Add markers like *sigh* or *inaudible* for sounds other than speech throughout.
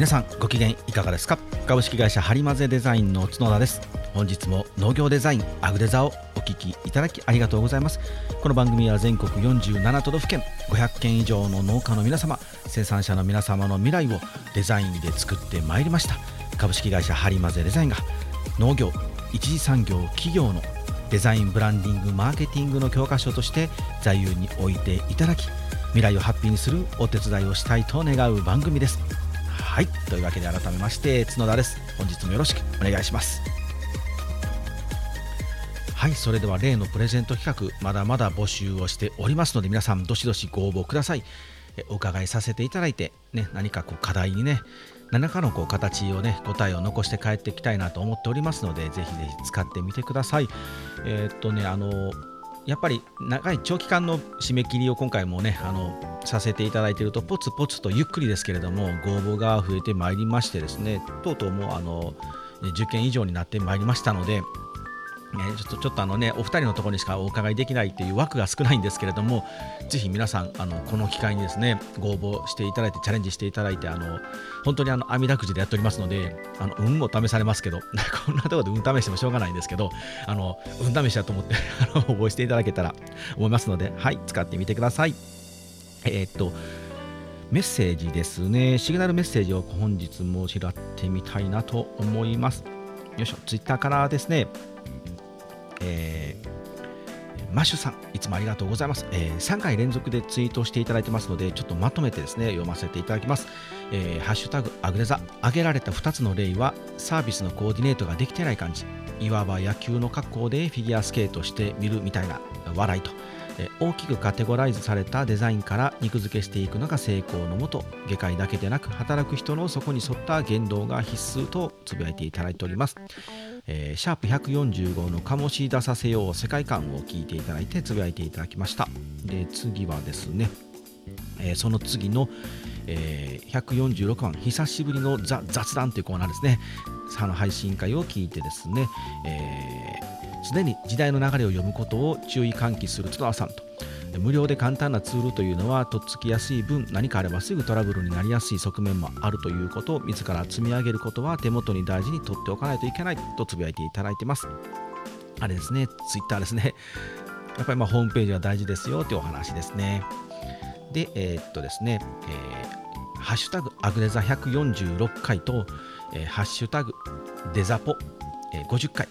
皆さんご機嫌いかがですか？株式会社ハリマゼデザインの角田です。本日も農業デザインアグデザをお聞きいただきありがとうございます。この番組は全国47都道府県500件以上の農家の皆様生産者の皆様の未来をデザインで作ってまいりました。株式会社ハリマゼデザインが農業一次産業企業のデザインブランディングマーケティングの教科書として座右に置いていただき未来をハッピーにするお手伝いをしたいと願う番組です。はい。というわけで改めまして角田です。本日もよろしくお願いします。はい。それでは例のプレゼント企画まだまだ募集をしておりますので皆さんどしどしご応募ください。お伺いさせていただいて、ね、何かこう課題にね何らかのこう形をね答えを残して帰っていきたいなと思っておりますのでぜひぜひ使ってみてください。えー、っとねあのやっぱり長い長期間の締め切りを今回もねあのさせていただいているとポツポツとゆっくりですけれどもご応募が増えてまいりましてですねとうとうもうあの10件以上になってまいりましたのでちょっとちょっとあのねお二人のところにしかお伺いできないっていう枠が少ないんですけれどもぜひ皆さんあのこの機会にですねご応募していただいてチャレンジしていただいてあの本当にあの網だくじでやっておりますのであの運も試されますけど *laughs* こんなところで運試してもしょうがないんですけどあの運試しだと思って *laughs* 応募していただけたら思いますのではい使ってみてください。えー、っとメッセージですね。シグナルメッセージを本日も拾ってみたいなと思います。よいしょ。ツイッターからですね。えー、マッシュさん、いつもありがとうございます、えー、3回連続でツイートしていただいてますので、ちょっとまとめてですね、読ませていただきます。えー、ハッシュタグアグレザ、挙げられた2つの例は、サービスのコーディネートができてない感じ、いわば野球の格好でフィギュアスケートしてみるみたいな笑いと。大きくカテゴライズされたデザインから肉付けしていくのが成功のもと下界だけでなく働く人のそこに沿った言動が必須とつぶやいていただいておりますえー、シャープ145の醸し出させよう世界観を聞いていただいてつぶやいていただきました。で次はですね、えー、その次の、えー、146番久しぶりのザ雑談というコーナーですね。その配信会を聞いてですねえすで、に時代の流れを読むことを注意喚起する角田さんとで無料で簡単なツールというのはとっつきやすい分何かあればすぐトラブルになりやすい側面もあるということを自ら積み上げることは手元に大事に取っておかないといけないとつぶやいていただいてます。あれですねツイッターですね。やっぱりまホームページは大事ですよというお話ですね。でえー、っとですね、えー、ハッシュタグアグレザ146回と、えー、ハッシュタグデザポ、え、50回。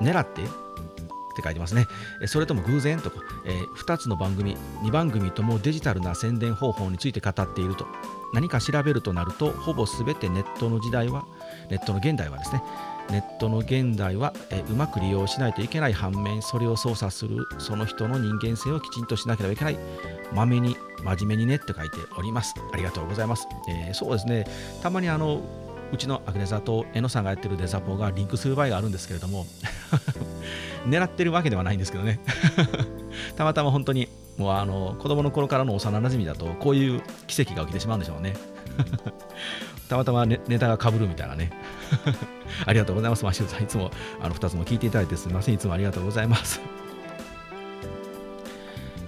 狙ってって書いてますね。それとも偶然とか、えー、2つの番組、2番組ともデジタルな宣伝方法について語っていると。何か調べるとなると、ほぼ全てネットの時代は、ネットの現代はですね、ネットの現代は、え、うまく利用しないといけない反面、それを操作するその人の人間性をきちんとしなければいけない。まめに、真面目にねって書いております。ありがとうございます。えー、そうですね、たまにあの、うちのアグネザとエノさんがやってるデザポがリンクする場合があるんですけれども狙ってるわけではないんですけどね。*laughs* たまたま本当にもうあの子供の頃からの幼なじみだとこういう奇跡が起きてしまうんでしょうね。*laughs* たまたまネタがかぶるみたいなね。*laughs* ありがとうございます。マシューさんいつもあの2つも聞いていただいてすみません。いつもありがとうございます。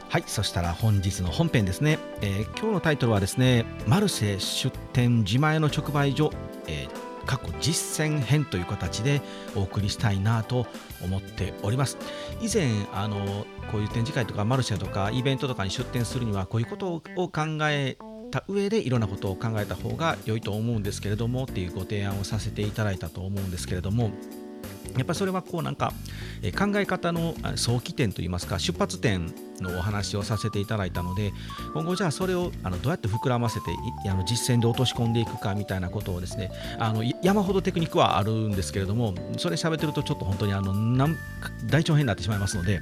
はい、そしたら本日の本編ですね、えー、今日のタイトルはですね、マルシェ出店自前の直売所、えー過去実践編という形でお送りしたいなと思っております。以前あのこういう展示会とかマルシェとかイベントとかに出展するにはこういうことを考えた上でいろんなことを考えた方が良いと思うんですけれどもっていうご提案をさせていただいたと思うんですけれどもやっぱりそれはこうなんか考え方の早期点といいますか出発点のお話をさせていただいたので今後じゃあそれをあのどうやって膨らませてあの実践で落とし込んでいくかみたいなことをですねあの山ほどテクニックはあるんですけれどもそれ喋ってるとちょっと本当にあの大長編になってしまいますので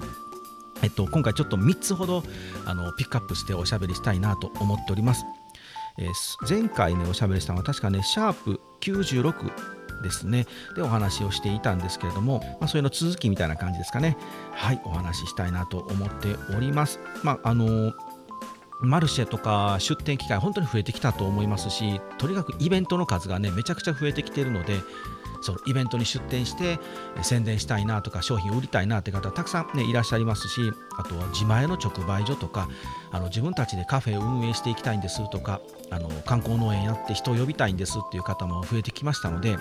えっと、今回ちょっと3つほどあのピックアップしておしゃべりしたいなと思っております。えー、前回ねおしゃべりしたのは確かねシャープ96ですね。でお話をしていたんですけれども、まあ、それの続きみたいな感じですかね。はいお話ししたいなと思っております。まああのマルシェとか出店機会本当に増えてきたと思いますしとにかくイベントの数がねめちゃくちゃ増えてきているのでそのイベントに出店して宣伝したいなとか商品を売りたいなって方たくさん、ね、いらっしゃいますしあとは自前の直売所とかあの自分たちでカフェを運営していきたいんですとかあの観光農園やって人を呼びたいんですっていう方も増えてきましたので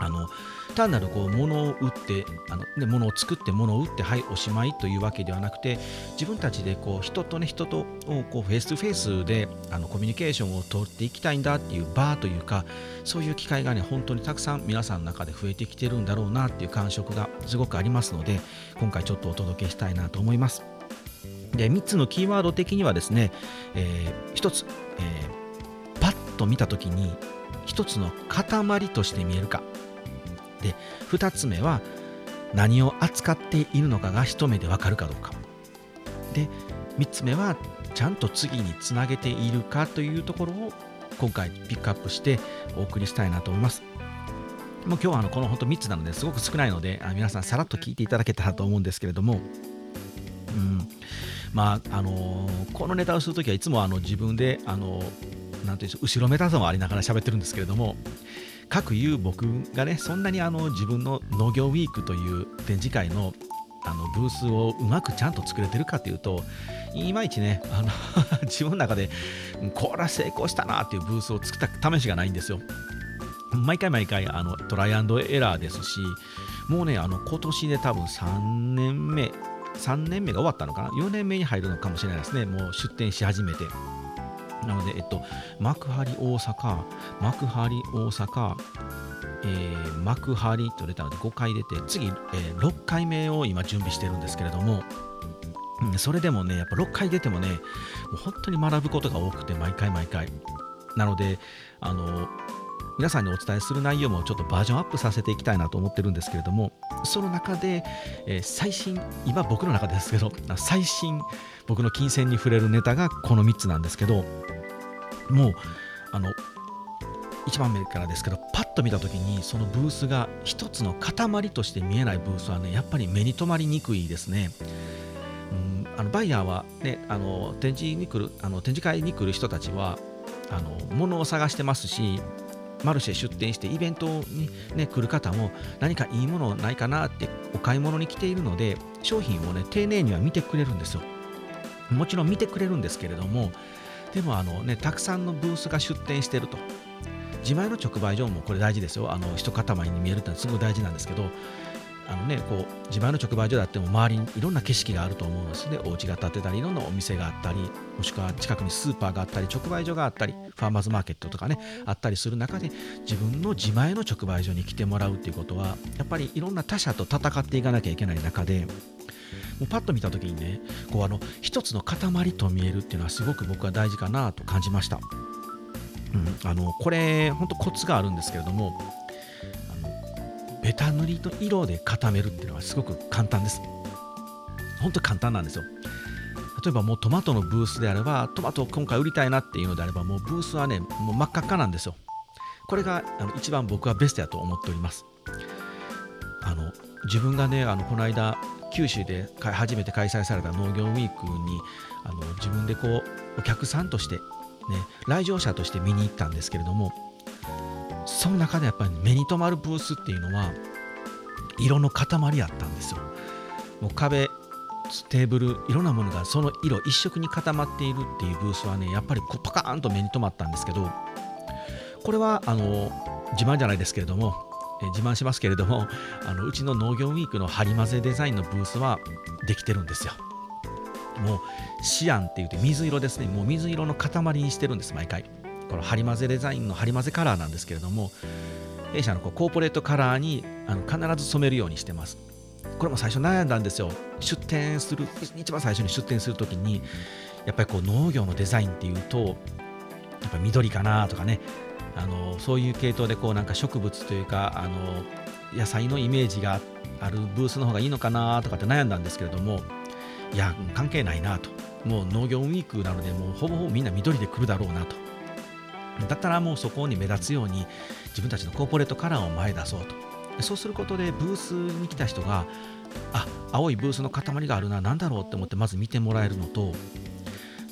あの単なるこう物を売ってあの、ね、物を作って物を売ってはいおしまいというわけではなくて自分たちでこう人とね人とこうフェイス2フェイスであのコミュニケーションを取っていきたいんだっていうバーというかそういう機会がね本当にたくさん皆さんの中で増えてきてるんだろうなっていう感触がすごくありますので今回ちょっとお届けしたいなと思います。で3つのキーワード的にはですね、えー、1つ、えー、パッと見た時に1つの塊として見えるか。で2つ目は何を扱っているのかが一目でわかるかどうか。で3つ目はちゃんと次につなげているかというところを今回ピックアップしてお送りしたいなと思います。もう今日はあのこの本当3つなのですごく少ないので皆さんさらっと聞いていただけたらと思うんですけれども。うん。まああの、このネタをするときはいつもあの自分であのなんていうんでう後ろめたさもありながら喋ってるんですけれども各言う僕がねそんなにあの自分の農業ウィークという展示会のあのブースをうまくちゃんと作れてるかというといまいちねあの *laughs* 自分の中でこれは成功したなっていうブースを作った試しがないんですよ。毎回毎回あのトライアンドエラーですしもうねあの今年で多分3年目3年目が終わったのかな？4年目に入るのかもしれないですね。もう出店し始めて。なので、えっと、幕張大阪、幕張大阪、えー、幕張と出たので5回出て、次、えー、6回目を今準備してるんですけれども、それでもね、やっぱ6回出てもね、もう本当に学ぶことが多くて、毎回毎回。なので、あの、皆さんにお伝えする内容もちょっとバージョンアップさせていきたいなと思ってるんですけれども、その中で、えー、最新、今僕の中ですけど、最新、僕の金銭に触れるネタがこの3つなんですけど、もうあの1番目からですけどパッと見た時にそのブースが一つの塊として見えないブースはねやっぱり目に留まりにくいですね。うん、あのバイヤーは、ね、あの展示に来るあの展示会に来る人たちはあの物を探してますしマルシェ出店してイベントに、ね、来る方も何かいいものないかなってお買い物に来ているので商品をね丁寧には見てくれるんですよ。もちろん見てくれるんですけれどもでもあの、ね、たくさんのブースが出店してると。自前の直売所もこれ大事ですよ。あの一塊に見えるってのはすごい大事なんですけどあのね、こう自前の直売所だっても周りにいろんな景色があると思うんですね。お家が建てたり、いろんなお店があったり、もしくは近くにスーパーがあったり、直売所があったり、ファーマーズマーケットとかね、あったりする中で、自分の自前の直売所に来てもらうっていうことは、やっぱりいろんな他社と戦っていかなきゃいけない中で、もうパッと見た時にねこうあの一つの塊と見えるっていうのはすごく僕は大事かなと感じました、うん、あのこれ本当コツがあるんですけれどもベタ塗りと色で固めるっていうのはすごく簡単です。本当簡単なんですよ。例えばもうトマトのブースであればトマトを今回売りたいなっていうのであればもうブースはねもう真っ赤っかなんですよ。これがあの一番僕はベストやと思っております。あの自分がねあのこの間九州で初めて開催された農業ウィークにあの自分でこうお客さんとして、ね、来場者として見に行ったんですけれどもその中でやっぱり目に留まるブースっていうのは色の塊やったんですよ。もう壁テーブルいろんなものがその色一色に固まっているっていうブースはねやっぱりこうパカーンと目に留まったんですけどこれはあの自慢じゃないですけれども自慢しますけれどもあのうちの農業ウィークの張り混ぜデザインのブースはできてるんですよ。もうシアンって言って水色ですね。もう水色の塊にしてるんです毎回。この張り混ぜデザインの張り混ぜカラーなんですけれども弊社のこうコーポレートカラーにあの必ず染めるようにしてます。これも最初悩んだんですよ。出店する一番最初に出店するときにやっぱりこう農業のデザインっていうとやっぱ緑かなとかね。あのそういう系統でこうなんか植物というかあの野菜のイメージがあるブースの方がいいのかなとかって悩んだんですけれどもいや関係ないなと。もう農業ウィークなのでもうほぼほぼみんな緑で来るだろうなと。だったらもうそこに目立つように自分たちのコーポレートカラーを前出そうと。そうすることでブースに来た人があ青いブースの塊があるな何だろうって思ってまず見てもらえるのと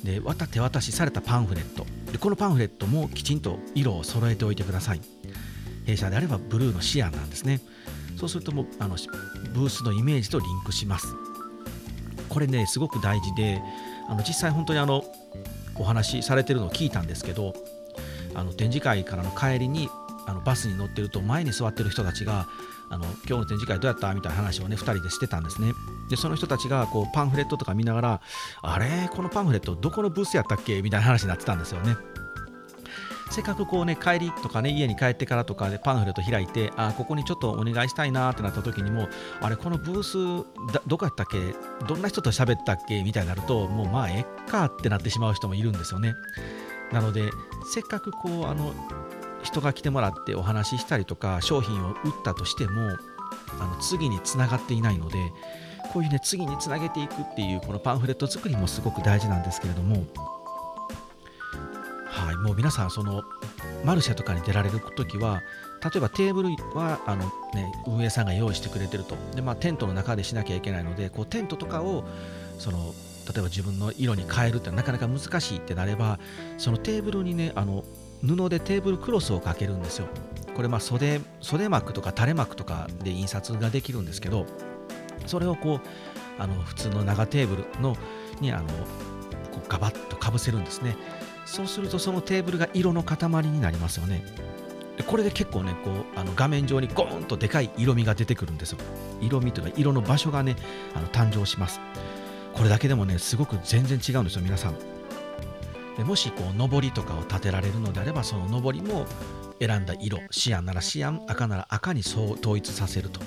で手渡しされたパンフレット。でこのパンフレットもきちんと色を揃えておいてください。弊社であればブルーのシアンなんですね。そうするともうあのブースのイメージとリンクします。これねすごく大事であの実際本当にあのお話しされてるのを聞いたんですけどあの展示会からの帰りにあのバスに乗ってると前に座ってる人たちがあの今日の展示会どうやったみたいな話をね2人でしてたんですね。でその人たちがこうパンフレットとか見ながらあれ？このパンフレットどこのブースやったっけ？みたいな話になってたんですよね。せっかくこうね帰りとかね家に帰ってからとかでパンフレット開いてあここにちょっとお願いしたいなってなった時にもあれこのブースどこやったっけ？どんな人と喋ったっけ？みたいになるともうまあえっかってなってしまう人もいるんですよね。なのでせっかくこうあの人が来てもらってお話ししたりとか商品を売ったとしてもあの次につながっていないのでこういうね次につなげていくっていうこのパンフレット作りもすごく大事なんですけれどもはいもう皆さんそのマルシェとかに出られる時は例えばテーブルはあの、ね、運営さんが用意してくれてると。で、まあ、テントの中でしなきゃいけないのでこうテントとかをその例えば自分の色に変えるってなかなか難しいってなればそのテーブルにねあの布でテーブルクロスをかけるんですよ。これまあ袖袖膜とか垂れ膜とかで印刷ができるんですけどそれをこうあの普通の長テーブルのにあのこうガバッとかぶせるんですね。そうするとそのテーブルが色の塊になりますよね。でこれで結構ねこうあの画面上にゴーンとでかい色味が出てくるんですよ。色味というか色の場所がねあの誕生します。これだけでもねすごく全然違うんですよ皆さん。でもしこう上りとかを立てられるのであればその上りも選んだ色シアンならシアン赤なら赤にそう統一させると。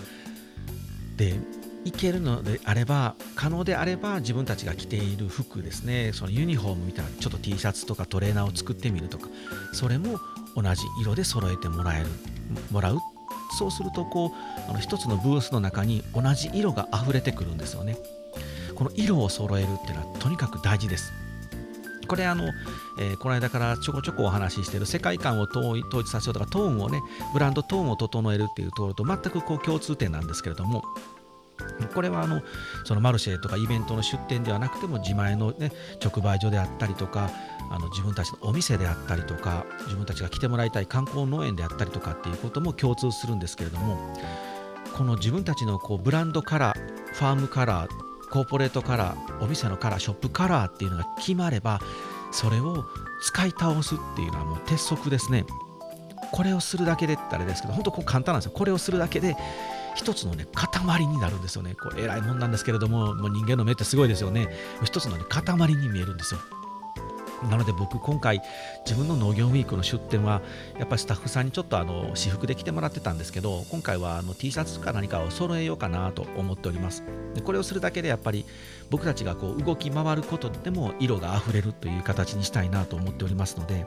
でいけるのであれば可能であれば自分たちが着ている服ですね。そのユニフォームみたいなちょっと T シャツとかトレーナーを作ってみるとか。それも同じ色で揃えてもらえるもらう。そうするとこうあの一つのブースの中に同じ色が溢れてくるんですよね。この色を揃えるっていうのはとにかく大事です。これあの、えー、この間からちょこちょこお話ししている世界観を統一させようとかトーンをねブランドトーンを整えるっていうところと全くこう共通点なんですけれどもこれはあのそのマルシェとかイベントの出店ではなくても自前の、ね、直売所であったりとかあの自分たちのお店であったりとか自分たちが来てもらいたい観光農園であったりとかっていうことも共通するんですけれどもこの自分たちのこうブランドカラーファームカラーコーポレートカラーお店のカラーショップカラーっていうのが決まればそれを使い倒すっていうのはもう鉄則ですね。これをするだけでってあれですけど本当こう簡単なんですよ。これをするだけで一つのね塊になるんですよね。こう偉いもんなんですけれどももう人間の目ってすごいですよね。一つの、ね、塊に見えるんですよ。なので僕今回自分の農業ウィークの出店はやっぱりスタッフさんにちょっとあの私服で来てもらってたんですけど今回はあの T シャツとか何かを揃えようかなと思っております。でこれをするだけでやっぱり僕たちがこう動き回ることでも色があふれるという形にしたいなと思っておりますので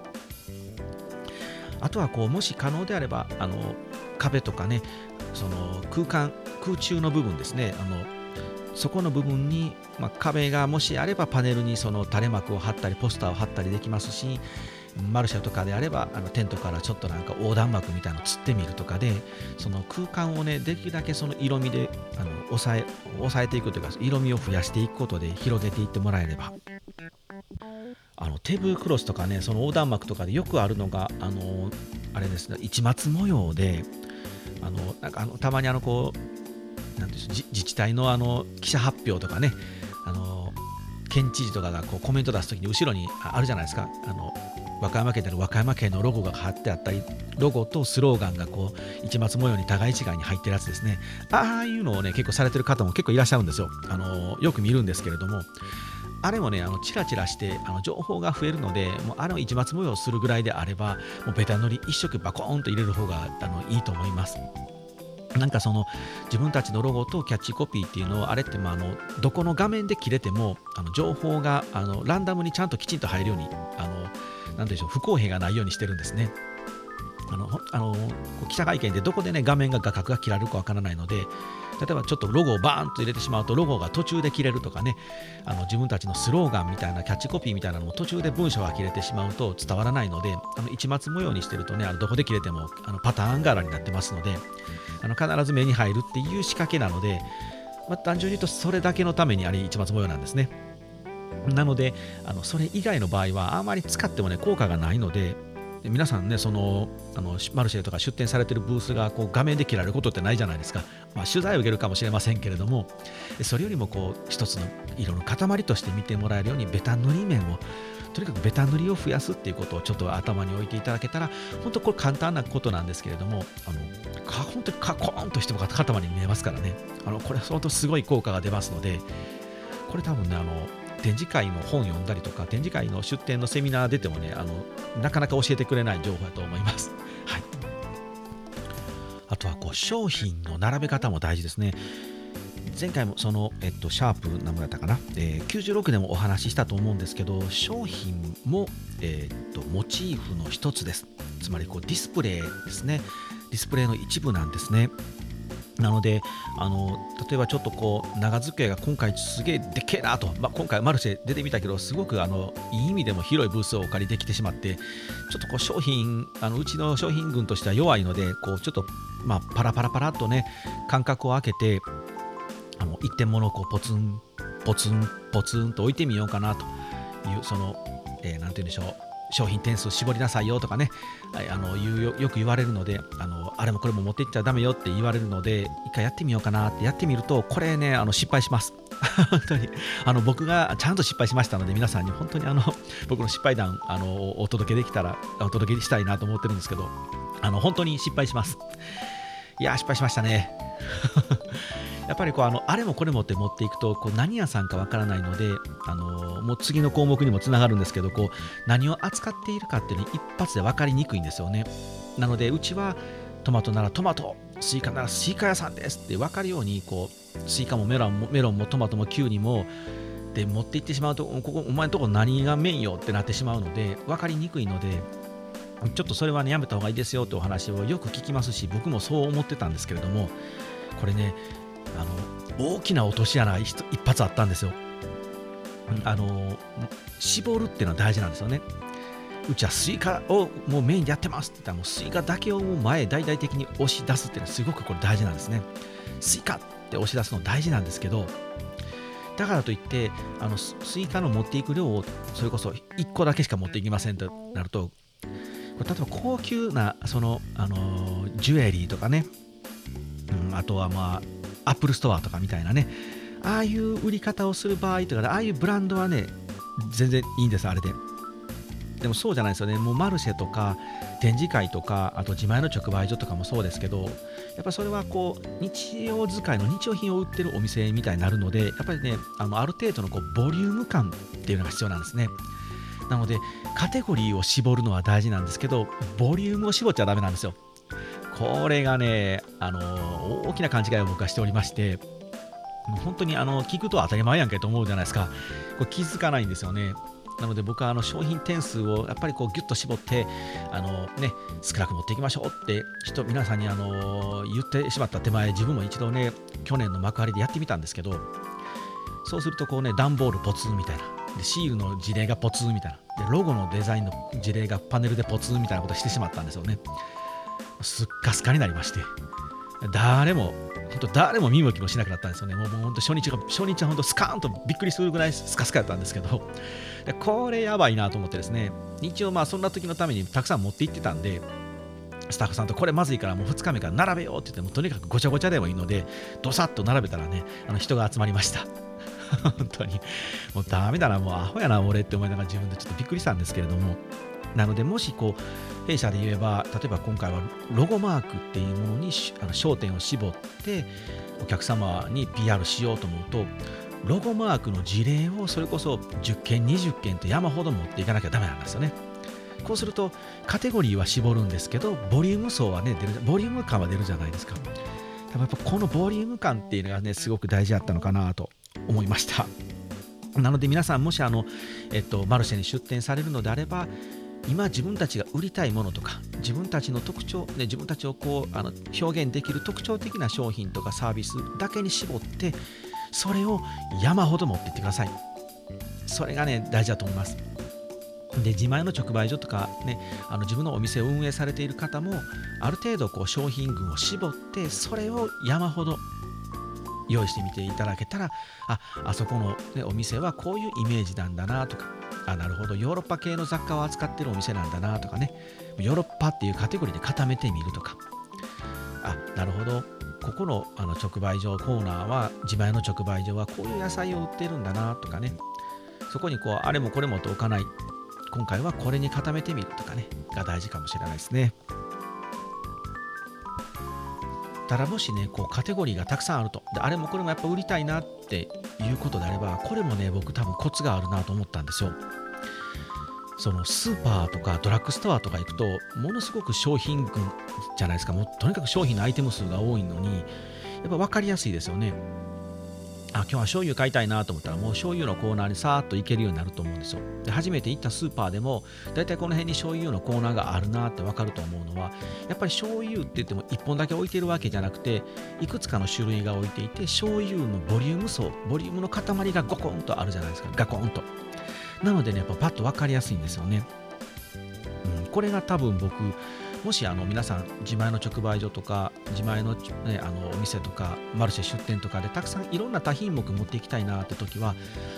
あとはこうもし可能であればあの壁とかねその空間空中の部分ですねあのそこの部分に、まあ、壁がもしあればパネルにその垂れ幕を貼ったりポスターを貼ったりできますしマルシェとかであればあのテントからちょっとなんか横断幕みたいなのをつってみるとかでその空間をねできるだけその色味であの抑え抑えていくというか色味を増やしていくことで広げていってもらえれば。あのテーブルクロスとかねその横断幕とかでよくあるのがあのあれですね市松模様であのなんかあのたまにあのこうなんでしょう自治体のあの記者発表とかねあの県知事とかがこうコメント出すときに後ろにあるじゃないですか。あの和歌山県での和歌山県のロゴが貼ってあったりロゴとスローガンがこう市松模様に互い違いに入ってるやつですね。ああいうのをね結構されてる方も結構いらっしゃるんですよ。あのよく見るんですけれども。あれもね、あのチラチラしてあの情報が増えるので、もうあれを一抹模様するぐらいであれば、もうベタ塗り一色バコーンと入れる方があのいいと思います。なんかその自分たちのロゴとキャッチコピーっていうのをあれってまああのどこの画面で切れてもあの情報があのランダムにちゃんときちんと入るようにあのなんでしょう不公平がないようにしてるんですね。あのあの記者会見でどこでね画面が画角が切られるかわからないので例えばちょっとロゴをバーンと入れてしまうとロゴが途中で切れるとかね。あの自分たちのスローガンみたいなキャッチコピーみたいなのも途中で文章が切れてしまうと伝わらないのであの一末模様にしてるとねあのどこで切れてもあのパターン柄になってますのであの必ず目に入るっていう仕掛けなので、まあ、単純に言うとそれだけのためにあれ一末模様なんですね。なのであのそれ以外の場合はあまり使ってもね効果がないのでで皆さんねそのあのマルシェとか出店されてるブースがこう画面で切られることってないじゃないですか、まあ、取材を受けるかもしれませんけれどもそれよりもこう一つの色の塊として見てもらえるようにベタ塗り面をとにかくベタ塗りを増やすっていうことをちょっと頭に置いていただけたら本当これ簡単なことなんですけれどもあの本当にカコーンとしても塊に見えますからね。あのこれ本当すごい効果が出ますのでこれ多分ねあの展示会の本読んだりとか展示会の出展のセミナー出てもねあのなかなか教えてくれない情報だと思います。*laughs* はい、あとはこう商品の並べ方も大事ですね。前回もその、えっと、シャープ何もやったかな、えー、96でもお話ししたと思うんですけど商品も、えー、っとモチーフの一つです。つまりこうディスプレイですね。ディスプレイの一部なんですね。なのであの例えばちょっとこう長机が今回すげえでっけえなと、まあ、今回マルシェ出てみたけどすごくあのいい意味でも広いブースをお借りできてしまってちょっとこう商品あのうちの商品群としては弱いのでこうちょっとまあパラパラパラっとね間隔を空けてあの一点物をこうポツンポツンポツンと置いてみようかなというその、えー、て言うんでしょう。商品点数絞りなさいよとかね、はい、あのよよく言われるのであのあれもこれも持っていっちゃだめよって言われるので一回やってみようかなってやってみるとこれねあの失敗します。*laughs* 本当に。あの僕がちゃんと失敗しましたので皆さんに本当にあの *laughs* 僕の失敗談あのお届けできたらお届けしたいなと思ってるんですけどあの本当に失敗します。いや失敗しましたね。やっぱりこうあのあれもこれもって持っていくとこう何屋さんかわからないので、あのもう次の項目にもつながるんですけどこう何を扱っているかっていうの一発で分かりにくいんですよね。なのでうちはトマトならトマトスイカならスイカ屋さんですって分かるようにこうスイカもメロンもメロンもトマトもキュウリもで持っていってしまうとここお前のとこ何がメインよってなってしまうので分かりにくいのでちょっとそれはねやめた方がいいですよってお話をよく聞きますし僕もそう思ってたんですけれどもこれねあの大きな落とし穴一発あったんですよ。あの絞るっていうのは大事なんですよね。うちはスイカをもうメインでやってますって言ったらもうスイカだけをもう前大々的に押し出すっていうのはすごくこれ大事なんですね。スイカって押し出すの大事なんですけどだからといってあのスイカの持っていく量をそれこそ1個だけしか持っていきませんとなると例えば高級なその、あのジュエリーとかね、うん、あとはまあアップルストアとかみたいなね。ああいう売り方をする場合とかああいうブランドはね全然いいんですあれで。でもそうじゃないですよね。もうマルシェとか展示会とかあと自前の直売所とかもそうですけどやっぱそれはこう日用使いの日用品を売ってるお店みたいになるのでやっぱりねあのある程度のこうボリューム感っていうのが必要なんですね。なのでカテゴリーを絞るのは大事なんですけどボリュームを絞っちゃダメなんですよ。これがね、あの大きな勘違いを僕はしておりまして、本当にあの聞くと当たり前やんけと思うじゃないですか。これ気づかないんですよね。なので僕はあの商品点数をやっぱりこうギュッと絞ってあの、ね、少なく持っていきましょうって人皆さんにあの言ってしまった手前自分も一度ね去年の幕張でやってみたんですけどそうするとこうね段ボールポツンみたいなでシールの事例がポツンみたいなでロゴのデザインの事例がパネルでポツンみたいなことしてしまったんですよね。すっかすかになりまして、誰も、本当誰も見向きもしなくなったんですよね。もう本当初日が、初日は本当スカーンとびっくりするぐらいスカスカやったんですけど。で、これやばいなと思ってですね、一応まあそんな時のためにたくさん持って行ってたんで、スタッフさんとこれまずいからもう2日目から並べようって言ってもとにかくごちゃごちゃでもいいのでどさっと並べたらねあの人が集まりました。*laughs* 本当に。もうダメだなもうアホやな俺って思いながら自分でちょっとびっくりしたんですけれども。なのでもしこう弊社で言えば例えば今回はロゴマークっていうものにあの焦点を絞ってお客様に PR しようと思うとロゴマークの事例をそれこそ10件20件と山ほど持っていかなきゃダメなんですよね。こうするとカテゴリーは絞るんですけどボリューム層はね出るボリューム感は出るじゃないですか。やっぱこのボリューム感っていうのがねすごく大事だったのかなと思いました。なので皆さんもしあの、えっと、マルシェに出店されるのであれば今自分たちが売りたいものとか自分たちの特徴、ね、自分たちをこうあの表現できる特徴的な商品とかサービスだけに絞ってそれを山ほど持っていってください。それがね大事だと思います。で自前の直売所とか、ね、あの自分のお店を運営されている方もある程度こう商品群を絞ってそれを山ほど用意してみていただけたらああそこの、ね、お店はこういうイメージなんだなとかあなるほど。ヨーロッパ系の雑貨を扱ってるお店なんだなとかね。ヨーロッパっていうカテゴリーで固めてみるとか。あなるほど。ここのあの直売所コーナーは自前の直売所はこういう野菜を売ってるんだなとかね。そこにこうあれもこれもと置かない。今回はこれに固めてみるとかね。が大事かもしれないですね。たらもしねこうカテゴリーがたくさんあると。であれもこれもやっぱ売りたいなっていうことであればこれもね僕多分コツがあるなと思ったんですよ。そのスーパーとかドラッグストアとか行くとものすごく商品群じゃないですか。もうとにかく商品のアイテム数が多いのにやっぱ分かりやすいですよね。あ今日は醤油買いたいなと思ったらもう醤油のコーナーにさーっと行けるようになると思うんですよ。で初めて行ったスーパーでも大体この辺に醤油のコーナーがあるなって分かると思うのはやっぱり醤油って言っても1本だけ置いてるわけじゃなくていくつかの種類が置いていて醤油のボリューム層ボリュームの塊がゴコンとあるじゃないですか。ガコンと。なのでねやっぱパッと分かりやすいんですよね、うん、これが多分僕もしあの皆さん自前の直売所とか自前の,、ね、あのお店とかマルシェ出店とかでたくさんいろんな多品目持っていきたいなって時は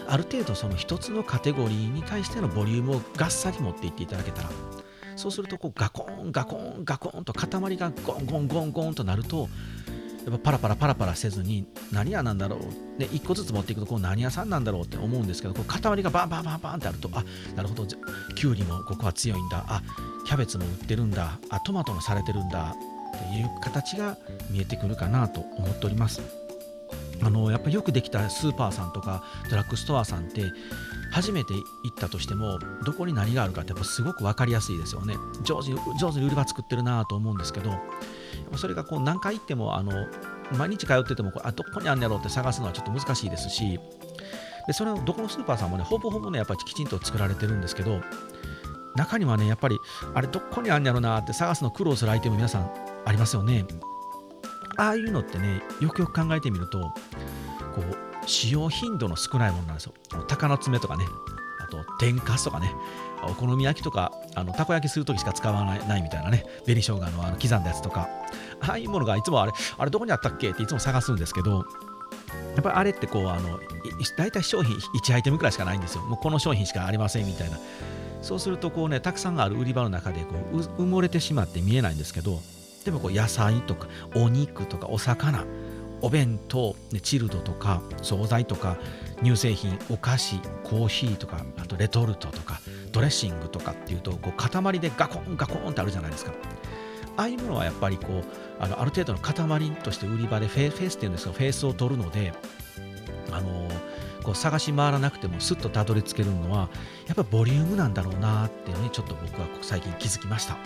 ある程度その一つのカテゴリーに対してのボリュームをがっさり持っていっていただけたらそうするとこうガコンガコンガコンと塊がゴンゴンゴンゴンとなるとやっぱパラパラパラパラせずに何屋なんだろう1個ずつ持っていくとこう何屋さんなんだろうって思うんですけどこう塊がバンバンバンバンってあるとあなるほどきゅうりもここは強いんだあキャベツも売ってるんだ。あトマトもされてるんだ。っていう形が見えてくるかなと思っております。あのやっぱりよくできたスーパーさんとかドラッグストアさんって初めて行ったとしてもどこに何があるかってやっぱすごく分かりやすいですよね。上手に上手に売り場作ってるなと思うんですけどそれがこう何回行ってもあの毎日通っててもあどこにあんやろうって探すのはちょっと難しいですしでそれをどこのスーパーさんもねほぼほぼねやっぱりきちんと作られてるんですけど中にはねやっぱりあれどこにあんやろなって探すの苦労するアイテム皆さんありますよね。ああいうのってねよくよく考えてみるとこう使用頻度の少ないものなんですよ。鷹の爪とかね。あと天かすとかね。お好み焼きとかあのたこ焼きするときしか使わないないみたいなね。紅生姜のあの刻んだやつとか。ああいうものがいつもあれあれどこにあったっけ？っていつも探すんですけどやっぱりあれってこうあの大体商品1アイテムくらいしかないんですよ。もうこの商品しかありませんみたいな。そうするとこうねたくさんある売り場の中でこう埋もれてしまって見えないんですけどでもこう野菜とかお肉とかお魚お弁当、チルドとか惣菜とか乳製品お菓子コーヒーとかあとレトルトとかドレッシングとかっていうとこう塊でガコンガコンってあるじゃないですか。ああいうものはやっぱりこうあのある程度の塊として売り場でフェフェースっていうんですがフェースを取るのであのこう探し回らなくてもスッとたどり着けるのはやっぱボリュームなんだろうなっていうのにちょっと僕は最近気づきました。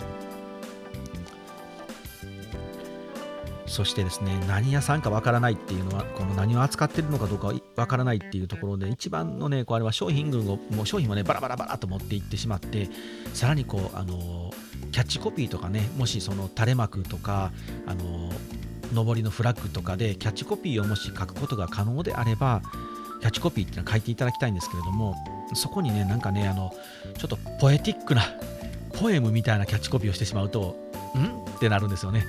そしてですね、何屋さんかわからないっていうのは、この何を扱ってるのかどうかわからないっていうところで、一番のね、こうあれは商品群を、もう商品をね、バラバラバラと持っていってしまって、さらにこう、あのキャッチコピーとかね、もしその垂れ幕とか、あの上りのフラッグとかでキャッチコピーをもし書くことが可能であれば、キャッチコピーっていうのは書いていただきたいんですけれども、そこにね、なんかね、あの、ちょっとポエティックな、ポエムみたいなキャッチコピーをしてしまうと、ん？ってなるんですよね。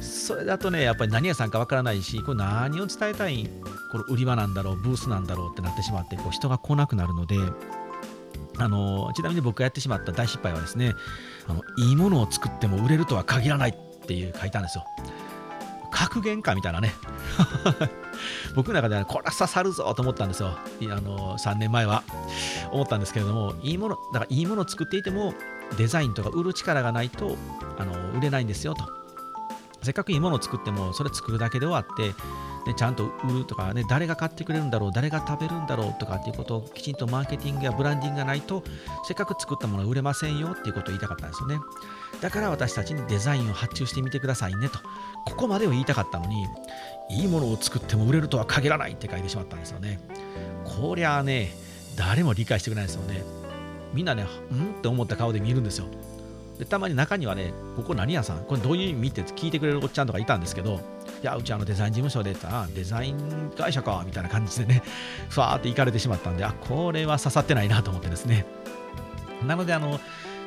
それだとね、やっぱり何屋さんかわからないし、これ何を伝えたい、これ売り場なんだろう、ブースなんだろうってなってしまって、こう人が来なくなるので、あのちなみに僕がやってしまった大失敗はですねあの、いいものを作っても売れるとは限らないっていう書いたんですよ。格言かみたいなね。*laughs* 僕の中では、これは刺さるぞと思ったんですよ。あの3年前は。思ったんですけれども、いいもの、だからいいものを作っていても、デザインとか売る力がないとあの売れないんですよと。せっかくいいものを作ってもそれ作るだけで終わって、ね、ちゃんと売るとか、ね、誰が買ってくれるんだろう誰が食べるんだろうとかっていうことをきちんとマーケティングやブランディングがないとせっかく作ったものが売れませんよっていうことを言いたかったんですよね。だから私たちにデザインを発注してみてくださいねとここまでを言いたかったのにいいものを作っても売れるとは限らないって書いてしまったんですよね。こりゃあね誰も理解してくれないですよね。みんなねうんって思った顔で見るんですよ。でたまに中にはね、ここ何屋さん？これどういう意味って聞いてくれるおっちゃんとかいたんですけど、いや、うちあのデザイン事務所でってあデザイン会社かみたいな感じでね、ふわーって行かれてしまったんで、あ、これは刺さってないなと思ってですね。なので、あの、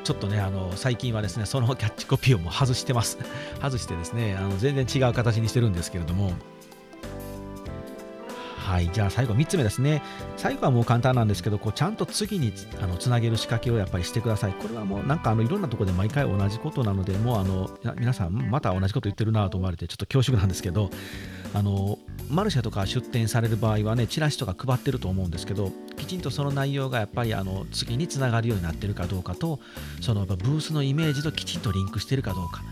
ちょっとね、あの最近はですね、そのキャッチコピーをもう外してます。外してですね、あの全然違う形にしてるんですけれども、はいじゃあ最後3つ目ですね。最後はもう簡単なんですけどこうちゃんと次につあのつなげる仕掛けをやっぱりしてください。これはもうなんかあのいろんなところで毎回同じことなのでもうあの皆さんまた同じこと言ってるなと思われてちょっと恐縮なんですけどあのマルシェとか出店される場合はねチラシとか配ってると思うんですけどきちんとその内容がやっぱりあの次につながるようになってるかどうかとそのブースのイメージときちんとリンクしてるかどうか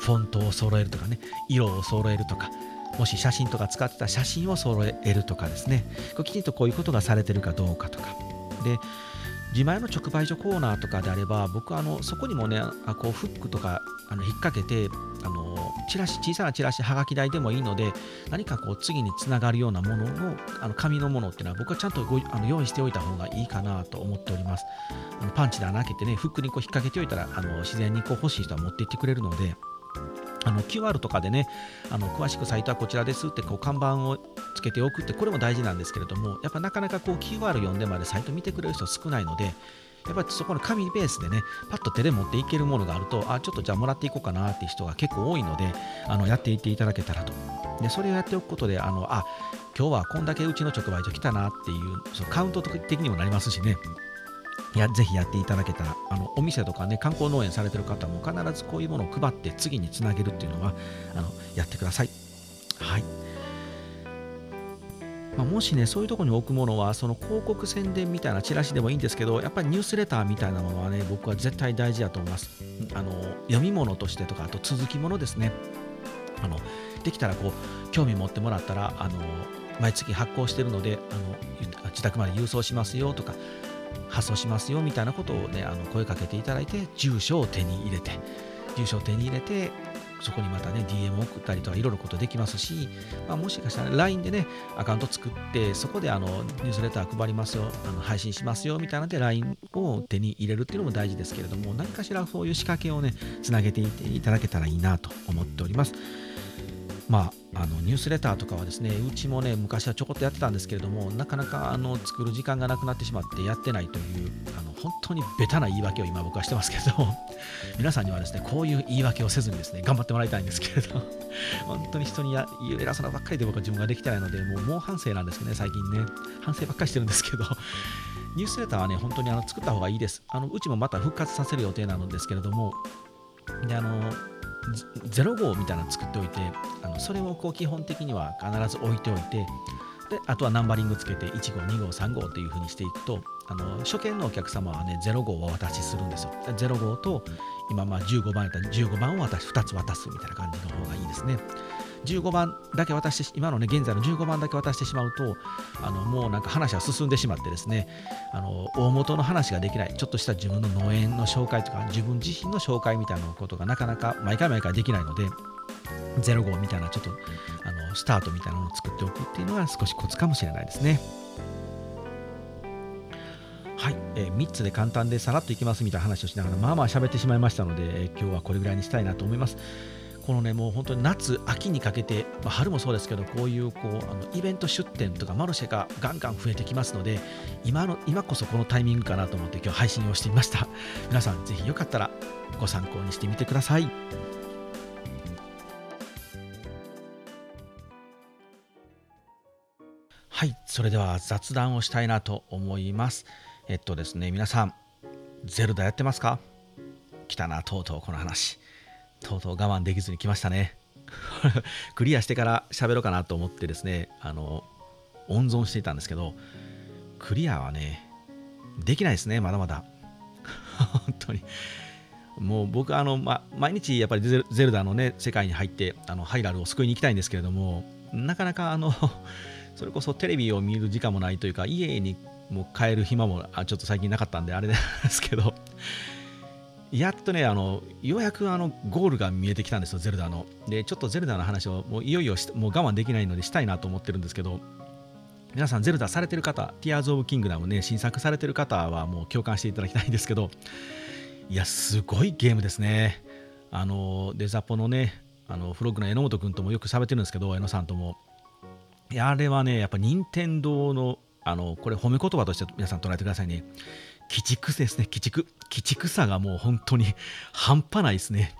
フォントを揃えるとかね色を揃えるとかもし写真とか使ってた写真を揃えるとかですね。きちんとこういうことがされてるかどうかとか。で自前の直売所コーナーとかであれば僕はあのそこにもねあこうフックとかあの引っ掛けてあのチラシ小さなチラシはがき台でもいいので何かこう次につながるようなもののあの紙のものっていうのは僕はちゃんとごあの用意しておいた方がいいかなと思っております。あのパンチで穴開けてねフックにこう引っ掛けておいたらあの自然にこう欲しい人は持っていってくれるので。あの QR とかでねあの詳しくサイトはこちらですってこう看板をつけておくってこれも大事なんですけれどもやっぱなかなかこう QR 読んでまでサイト見てくれる人少ないのでやっぱりそこの紙ベースでねパッと手で持っていけるものがあるとあちょっとじゃあもらっていこうかなっていう人が結構多いのであのやっていっていただけたらと。でそれをやっておくことであのあ今日はこんだけうちの直売所来たなっていうそのカウント的にもなりますしね。やぜひやっていただけたらあのお店とかね観光農園されてる方も必ずこういうものを配って次につなげるっていうのはあのやってください。はい。まあ、もしねそういうところに置くものはその広告宣伝みたいなチラシでもいいんですけどやっぱりニュースレターみたいなものはね僕は絶対大事だと思います。あの読み物としてとかあと続きものですね。あのできたらこう興味持ってもらったらあの毎月発行してるのであの自宅まで郵送しますよとか発送しますよみたいなことをねあの声かけていただいて住所を手に入れて住所を手に入れてそこにまたね DM を送ったりとかいろいろことできますし、まあ、もしかしたら LINE でねアカウント作ってそこであのニュースレター配りますよあの配信しますよみたいなので LINE を手に入れるっていうのも大事ですけれども何かしらそういう仕掛けをねつなげていっていただけたらいいなと思っております。まああのニュースレターとかはですねうちもね昔はちょこっとやってたんですけれどもなかなかあの作る時間がなくなってしまってやってないというあの本当にベタな言い訳を今僕はしてますけど *laughs* 皆さんにはですねこういう言い訳をせずにですね頑張ってもらいたいんですけれど *laughs* 本当に人に偉そうなばっかりで僕は自分ができてないのでもう猛反省なんですけどね最近ね。反省ばっかりしてるんですけど *laughs* ニュースレターはね本当にあの作った方がいいです。あのうちもまた復活させる予定なのですけれどもであの0号みたいなの作っておいてあのそれをこう基本的には必ず置いておいてであとはナンバリングつけて1号2号3号というふうにしていくとあの初見のお客様はね0号をお渡しするんですよ。0号と今まあ15番やったら15番を渡し2つ渡すみたいな感じの方がいいですね。15番だけ渡して今のね現在の15番だけ渡してしまうとあのもうなんか話は進んでしまってですねあの大元の話ができないちょっとした自分の農園の紹介とか自分自身の紹介みたいなことがなかなか毎回毎回できないので0号みたいなちょっとあのスタートみたいなのを作っておくっていうのが少しコツかもしれないですね。はい、えー、3つで簡単でさらっといきますみたいな話をしながらまあまあ喋ってしまいましたので、えー、今日はこれぐらいにしたいなと思います。このねもう本当に夏秋にかけて、まあ、春もそうですけどこういうこうあのイベント出店とかマルシェがガンガン増えてきますので今の今こそこのタイミングかなと思って今日配信をしてみました。*laughs* 皆さんぜひよかったらご参考にしてみてください。はいそれでは雑談をしたいなと思います。えっとですね皆さんゼルダやってますか？来たなとうとうこの話。とうとう我慢できずに来ましたね。*laughs* クリアしてから喋ろうかなと思ってですねあの温存していたんですけどクリアはねできないですねまだまだ。*laughs* 本当に。もう僕あの、ま、毎日やっぱりゼルダのね世界に入ってあのハイラルを救いに行きたいんですけれどもなかなかあの *laughs* それこそテレビを見る時間もないというか家にもう帰る暇もちょっと最近なかったんであれなんですけどやっとね、あのようやくあのゴールが見えてきたんですよ、ゼルダの。で、ちょっとゼルダの話をもういよいよもう我慢できないのでしたいなと思ってるんですけど、皆さん、ゼルダされてる方、ティアーズ・オブ・キングダムね、新作されてる方はもう共感していただきたいんですけど、いや、すごいゲームですね。あの、デザポのね、あのフロッグの榎本君ともよく喋ってるんですけど、榎野さんとも。いや、あれはね、やっぱ任天堂の、あの、これ褒め言葉として皆さん捉えてくださいね。鬼畜ですね、鬼畜。鬼畜さがもう本当に半端ないですね。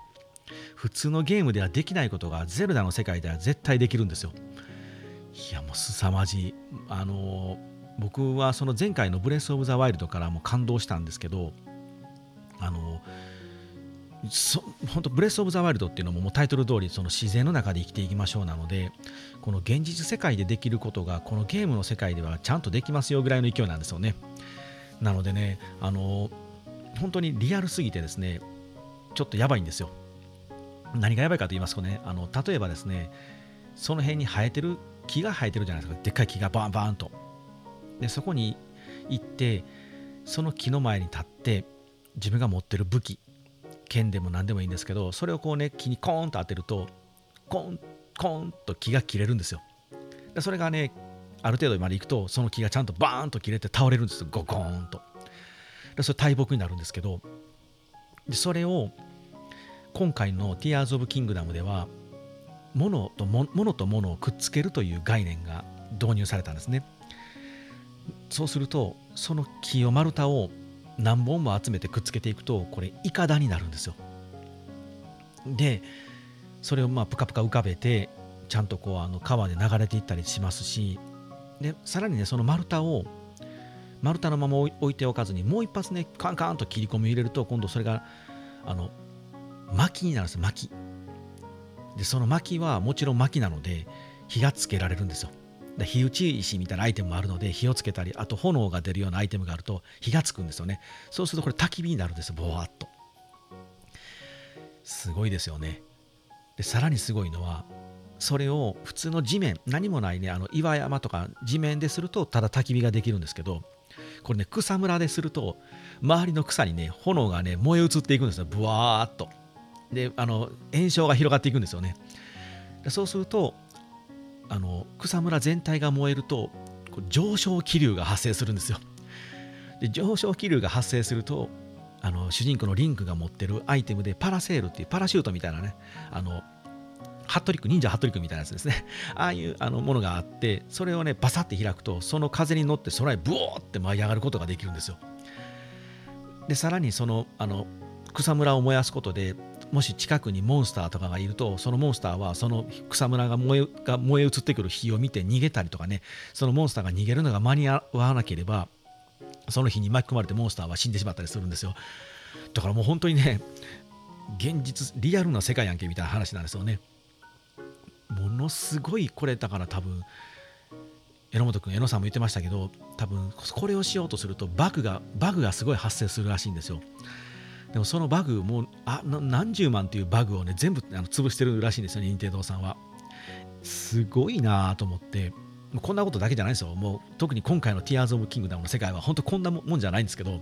普通のゲームではできないことがゼルダの世界では絶対できるんですよ。いやもう凄まじいあの僕はその前回のブレス・オブ・ザ・ワイルドからも感動したんですけどあの本当ブレス・オブ・ザ・ワイルドっていうのももうタイトル通りその自然の中で生きていきましょうなのでこの現実世界でできることがこのゲームの世界ではちゃんとできますよぐらいの勢いなんですよねなのでねあの本当にリアルすぎてですねちょっとやばいんですよ。何がやばいかと言いますとねあの例えばですねその辺に生えてる木が生えてるじゃないですか。でっかい木がバンバンと。でそこに行ってその木の前に立って自分が持ってる武器剣でも何でもいいんですけどそれをこうね木にコーンと当てるとコーンコーンと木が切れるんですよ。でそれがねある程度まで行くとその木がちゃんとバーンと切れて倒れるんですよ。ゴコーンと。でそれ大木になるんですけどでそれを今回の Tears of Kingdom では物と物と物をくっつけるという概念が導入されたんですね。そうするとその木を丸太を何本も集めてくっつけていくとこれイカダになるんですよ。でそれをまあプカプカ浮かべてちゃんとこうあの川で流れていったりしますしでさらにねその丸太を丸太のまま置いておかずにもう一発ねカンカンと切り込み入れると今度それがあの薪になるんです薪。でその薪はもちろん薪なので火がつけられるんですよ。で火打ち石みたいなアイテムもあるので火をつけたりあと炎が出るようなアイテムがあると火がつくんですよね。そうするとこれ焚き火になるんですよボワッと。すごいですよね。でさらにすごいのはそれを普通の地面何もないねあの岩山とか地面でするとただ焚き火ができるんですけどこれね草むらですると周りの草にね炎がね燃え移っていくんですよ。ブワーっと。であの炎症が広がっていくんですよね。そうするとあの草むら全体が燃えると上昇気流が発生するんですよ。で上昇気流が発生するとあの主人公のリンクが持ってるアイテムでパラセールっていうパラシュートみたいなねあのハットリック忍者ハットリックみたいなやつですね。*laughs* ああいうあのものがあってそれをねバサッて開くとその風に乗って空へブオーって舞い上がることができるんですよ。でさらにそのあの草むらを燃やすことでもし近くにモンスターとかがいるとそのモンスターはその草むらが燃えが燃え移ってくる火を見て逃げたりとかねそのモンスターが逃げるのが間に合わなければその火に巻き込まれてモンスターは死んでしまったりするんですよ。だからもう本当にね現実リアルな世界やんけみたいな話なんですよね。ものすごいこれだから多分榎本君榎さんも言ってましたけど多分これをしようとするとバグがバグがすごい発生するらしいんですよ。でもそのバグもあ何十万っていうバグをね全部あの潰してるらしいんですよ任天堂さんは。すごいなと思って。こんなことだけじゃないんですよ。もう特に今回の Tears of King の世界は本当こんなもんじゃないんですけど。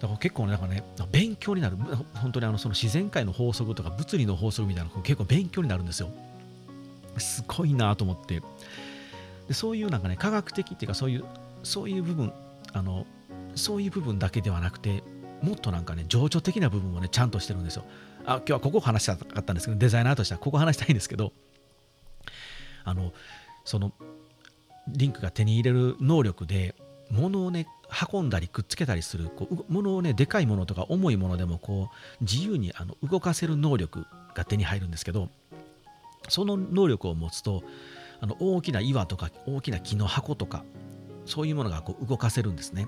だから結構なんかね勉強になる。本当にあのその自然界の法則とか物理の法則みたいなの結構勉強になるんですよ。すごいなと思って。でそういうなんかね科学的っていうかそういうそういう部分あのそういう部分だけではなくてもっとなんかね情緒的な部分もねちゃんとしてるんですよ。あ今日はここを話したかったんですけどデザイナーとしてはここ話したいんですけどあのそのリンクが手に入れる能力で物をね運んだりくっつけたりするこう物をねでかいものとか重いものでもこう自由にあの動かせる能力が手に入るんですけどその能力を持つとあの大きな岩とか大きな木の箱とかそういうものがこう動かせるんですね。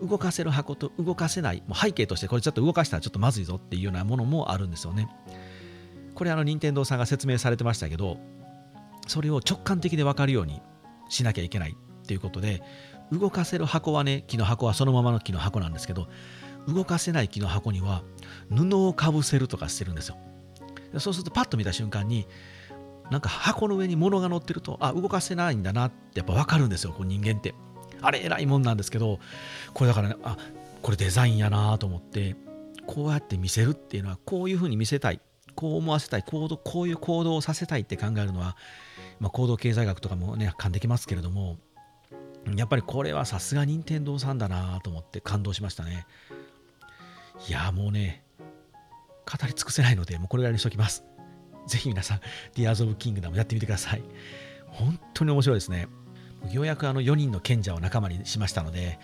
動かせる箱と動かせないもう背景としてこれちょっと動かしたらちょっとまずいぞっていうようなものもあるんですよね。これあの任天堂さんが説明されてましたけどそれを直感的で分かるようにしなきゃいけないっていうことで動かせる箱はね木の箱はそのままの木の箱なんですけど動かせない木の箱には布をかぶせるとかしてるんですよ。そうするとパッと見た瞬間になんか箱の上に物が乗ってるとあ動かせないんだなってやっぱ分かるんですよこう人間って。あれ偉いもんなんですけどこれだからねあこれデザインやなと思ってこうやって見せるっていうのはこういうふうに見せたいこう思わせたい行動こういう行動をさせたいって考えるのは、まあ、行動経済学とかもね噛んできますけれどもやっぱりこれはさすが任天堂さんだなと思って感動しましたねいやもうね語り尽くせないのでもうこれぐらいにしときます。ぜひ皆さん Tears of Kingdom やってみてください。本当に面白いですね。ようやくあの4人の賢者を仲間にしましたので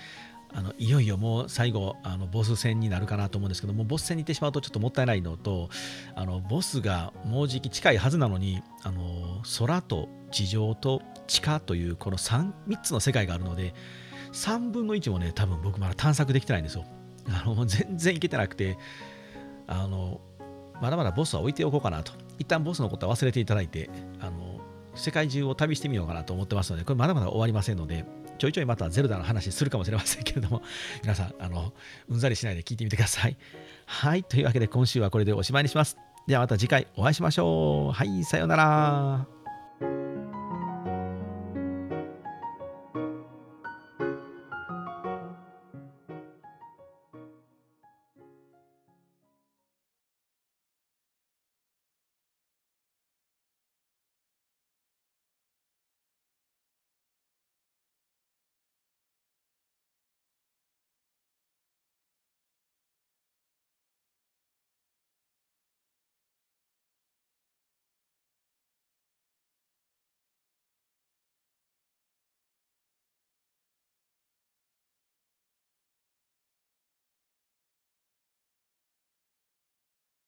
あのいよいよもう最後あのボス戦になるかなと思うんですけどもボス戦に行ってしまうとちょっともったいないのとあのボスがもうじき近いはずなのにあの空と地上と地下というこの 3, 3つの世界があるので3分の1もね多分僕まだ探索できてないんですよ。あの全然いけてなくてあのまだまだボスは置いておこうかなと。一旦ボスのことは忘れていただいてあの世界中を旅してみようかなと思ってますのでこれまだまだ終わりませんのでちょいちょいまたゼルダの話するかもしれませんけれども *laughs* 皆さんあのうんざりしないで聞いてみてください。はいというわけで今週はこれでおしまいにします。ではまた次回お会いしましょう。はいさようなら。